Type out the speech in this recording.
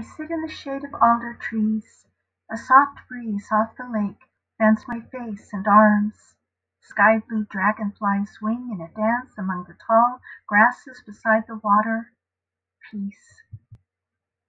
I sit in the shade of alder trees, A soft breeze off the lake Fans my face and arms, Sky blue dragonflies swing in a dance Among the tall grasses beside the water, Peace.